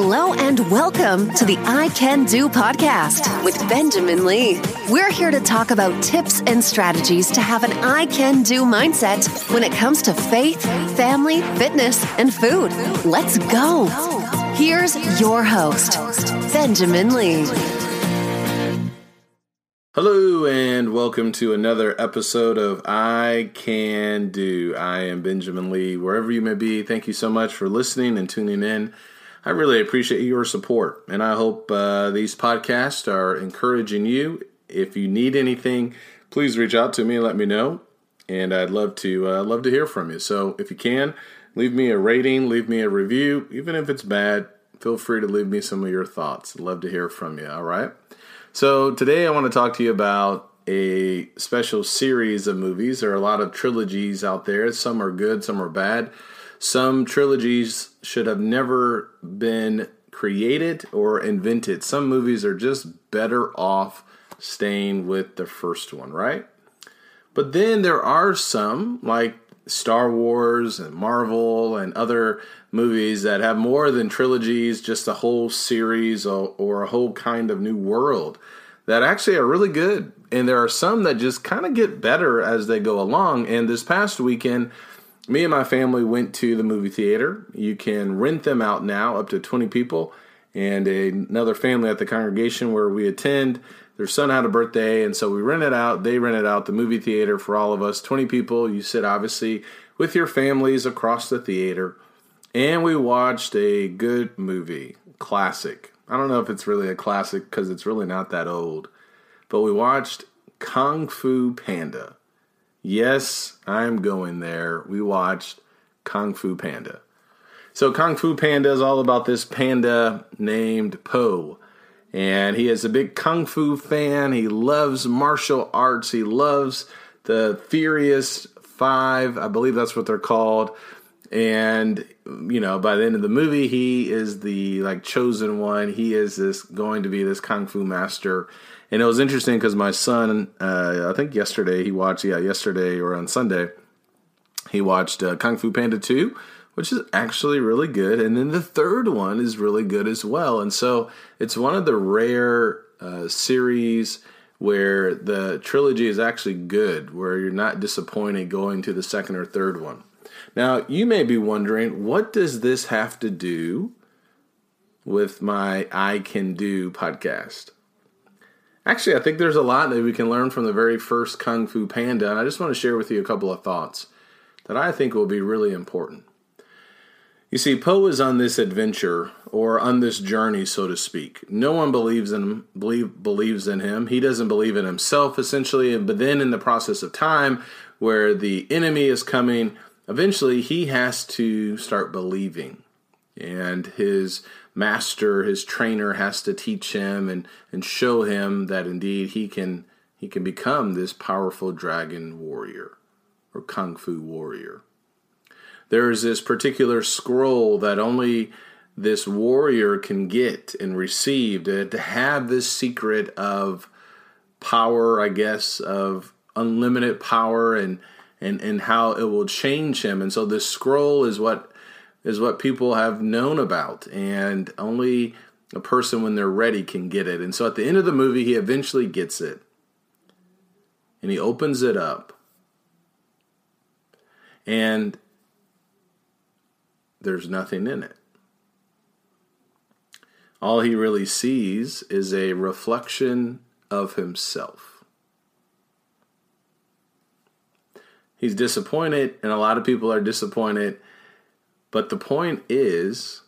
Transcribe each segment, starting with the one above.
Hello and welcome to the I Can Do podcast with Benjamin Lee. We're here to talk about tips and strategies to have an I Can Do mindset when it comes to faith, family, fitness, and food. Let's go. Here's your host, Benjamin Lee. Hello and welcome to another episode of I Can Do. I am Benjamin Lee. Wherever you may be, thank you so much for listening and tuning in. I really appreciate your support, and I hope uh, these podcasts are encouraging you. If you need anything, please reach out to me and let me know. And I'd love to uh, love to hear from you. So if you can, leave me a rating, leave me a review, even if it's bad. Feel free to leave me some of your thoughts. I'd love to hear from you. All right. So today I want to talk to you about a special series of movies. There are a lot of trilogies out there. Some are good, some are bad. Some trilogies should have never been created or invented. Some movies are just better off staying with the first one, right? But then there are some, like Star Wars and Marvel and other movies that have more than trilogies, just a whole series or, or, a whole kind of new world that actually are really good. And there are some that just kind of get better as they go along. And this past weekend, me and my family went to the movie theater. You can rent them out now, up to 20 people. And another family at the congregation where we attend, their son had a birthday, and so we rented out. They rented out the movie theater for all of us, 20 people. You sit obviously with your families across the theater, and we watched a good movie, classic. I don't know if it's really a classic because it's really not that old, but we watched Kung Fu Panda. Yes, I'm going there. We watched Kung Fu Panda. So, Kung Fu Panda is all about this panda named Po. And he is a big Kung Fu fan. He loves martial arts. He loves the Furious Five. I believe that's what they're called. And, you know, by the end of the movie, he is the like chosen one. He is this going to be this Kung Fu master and it was interesting because my son, uh, I think yesterday he watched, yeah, yesterday or on Sunday, he watched uh, Kung Fu Panda 2, which is actually really good. And then the third one is really good as well. And so it's one of the rare uh, series where the trilogy is actually good, where you're not disappointed going to the second or third one. Now, you may be wondering, what does this have to do with my I Can Do podcast? Actually, I think there's a lot that we can learn from the very first Kung Fu Panda, and I just want to share with you a couple of thoughts that I think will be really important. You see, Po is on this adventure or on this journey, so to speak. No one believes in him, believe, believes in him. He doesn't believe in himself, essentially. But then, in the process of time, where the enemy is coming, eventually he has to start believing, and his master, his trainer has to teach him and, and show him that indeed he can he can become this powerful dragon warrior or kung fu warrior. There is this particular scroll that only this warrior can get and receive to, to have this secret of power, I guess, of unlimited power and and and how it will change him. And so this scroll is what is what people have known about, and only a person when they're ready can get it. And so at the end of the movie, he eventually gets it, and he opens it up, and there's nothing in it. All he really sees is a reflection of himself. He's disappointed, and a lot of people are disappointed but the point is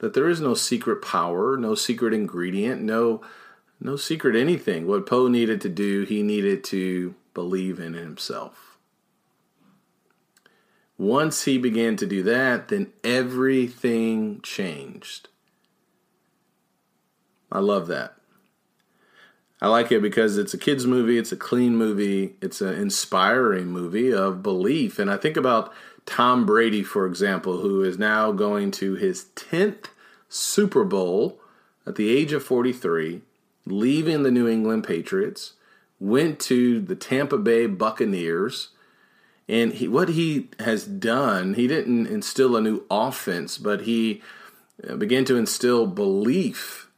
that there is no secret power, no secret ingredient, no no secret anything. What Po needed to do, he needed to believe in himself. Once he began to do that, then everything changed. I love that. I like it because it's a kids movie, it's a clean movie, it's an inspiring movie of belief. And I think about Tom Brady, for example, who is now going to his 10th Super Bowl at the age of 43, leaving the New England Patriots, went to the Tampa Bay Buccaneers, And he, what he has done, he didn't instill a new offense, but he uh, began to instill belief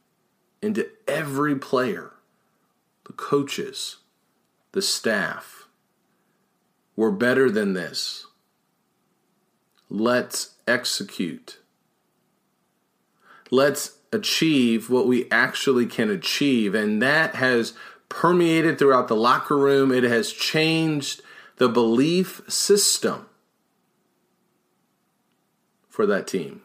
into every player, the coaches, the staff. We're better than this. Let's execute. Let's achieve what we actually can achieve. And that has permeated throughout the locker room. It has changed the belief system for that team.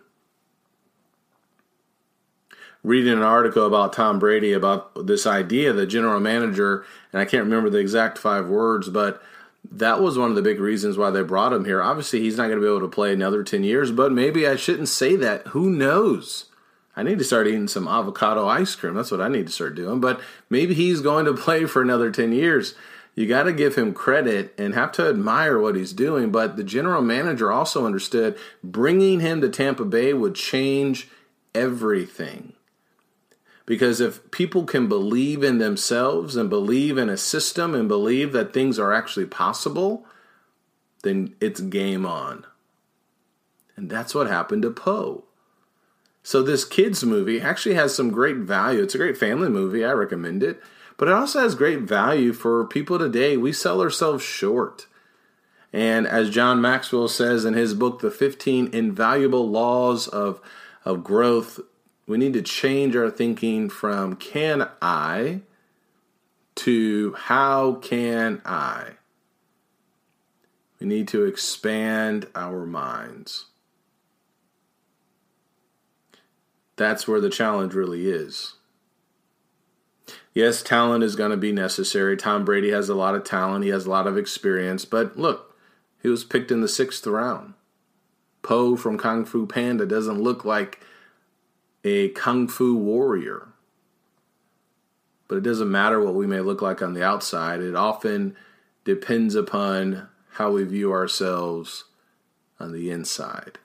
Reading an article about Tom Brady about this idea, the general manager, and I can't remember the exact five words, but that was one of the big reasons why they brought him here. Obviously, he's not going to be able to play another 10 years, but maybe I shouldn't say that. Who knows? I need to start eating some avocado ice cream. That's what I need to start doing. But maybe he's going to play for another 10 years. You got to give him credit and have to admire what he's doing. But the general manager also understood bringing him to Tampa Bay would change everything. Because if people can believe in themselves and believe in a system and believe that things are actually possible, then it's game on. And that's what happened to Po. So this kids movie actually has some great value. It's a great family movie. I recommend it. But it also has great value for people today. We sell ourselves short. And as John Maxwell says in his book, The 15 Invaluable Laws of, of Growth, we need to change our thinking from can I to how can I. We need to expand our minds. That's where the challenge really is. Yes, talent is going to be necessary. Tom Brady has a lot of talent, he has a lot of experience, but look, he was picked in the sixth round. Po from Kung Fu Panda doesn't look like a Kung Fu warrior. But it doesn't matter what we may look like on the outside, it often depends upon how we view ourselves on the inside.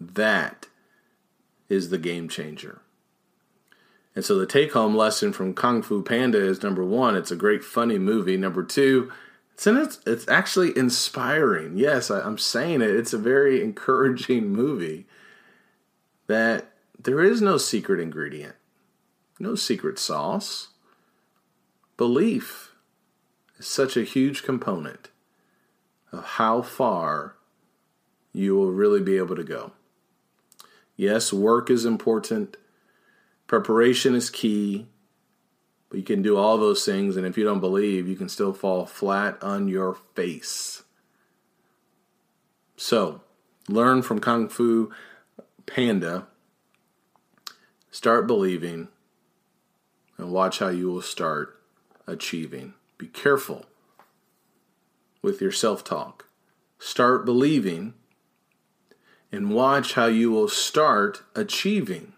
That is the game changer. And so the take home lesson from Kung Fu Panda is number one, it's a great funny movie. Number two, it's, it's, it's actually inspiring. Yes, I, I'm saying it. It's a very encouraging movie that there is no secret ingredient, no secret sauce. Belief is such a huge component of how far you will really be able to go. Yes, work is important, preparation is key, but you can do all those things, and if you don't believe, you can still fall flat on your face. So, learn from Kung Fu Panda, start believing, and watch how you will start achieving. Be careful with your self talk. Start believing and watch how you will start achieving.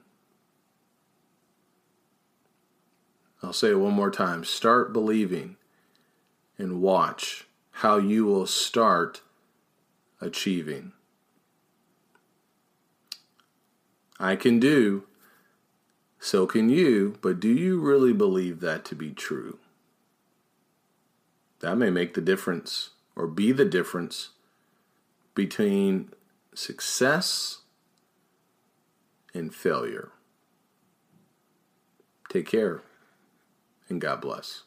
I'll say it one more time. Start believing and watch how you will start achieving. I can do, so can you, but do you really believe that to be true? That may make the difference or be the difference between success and failure. Take care and God bless.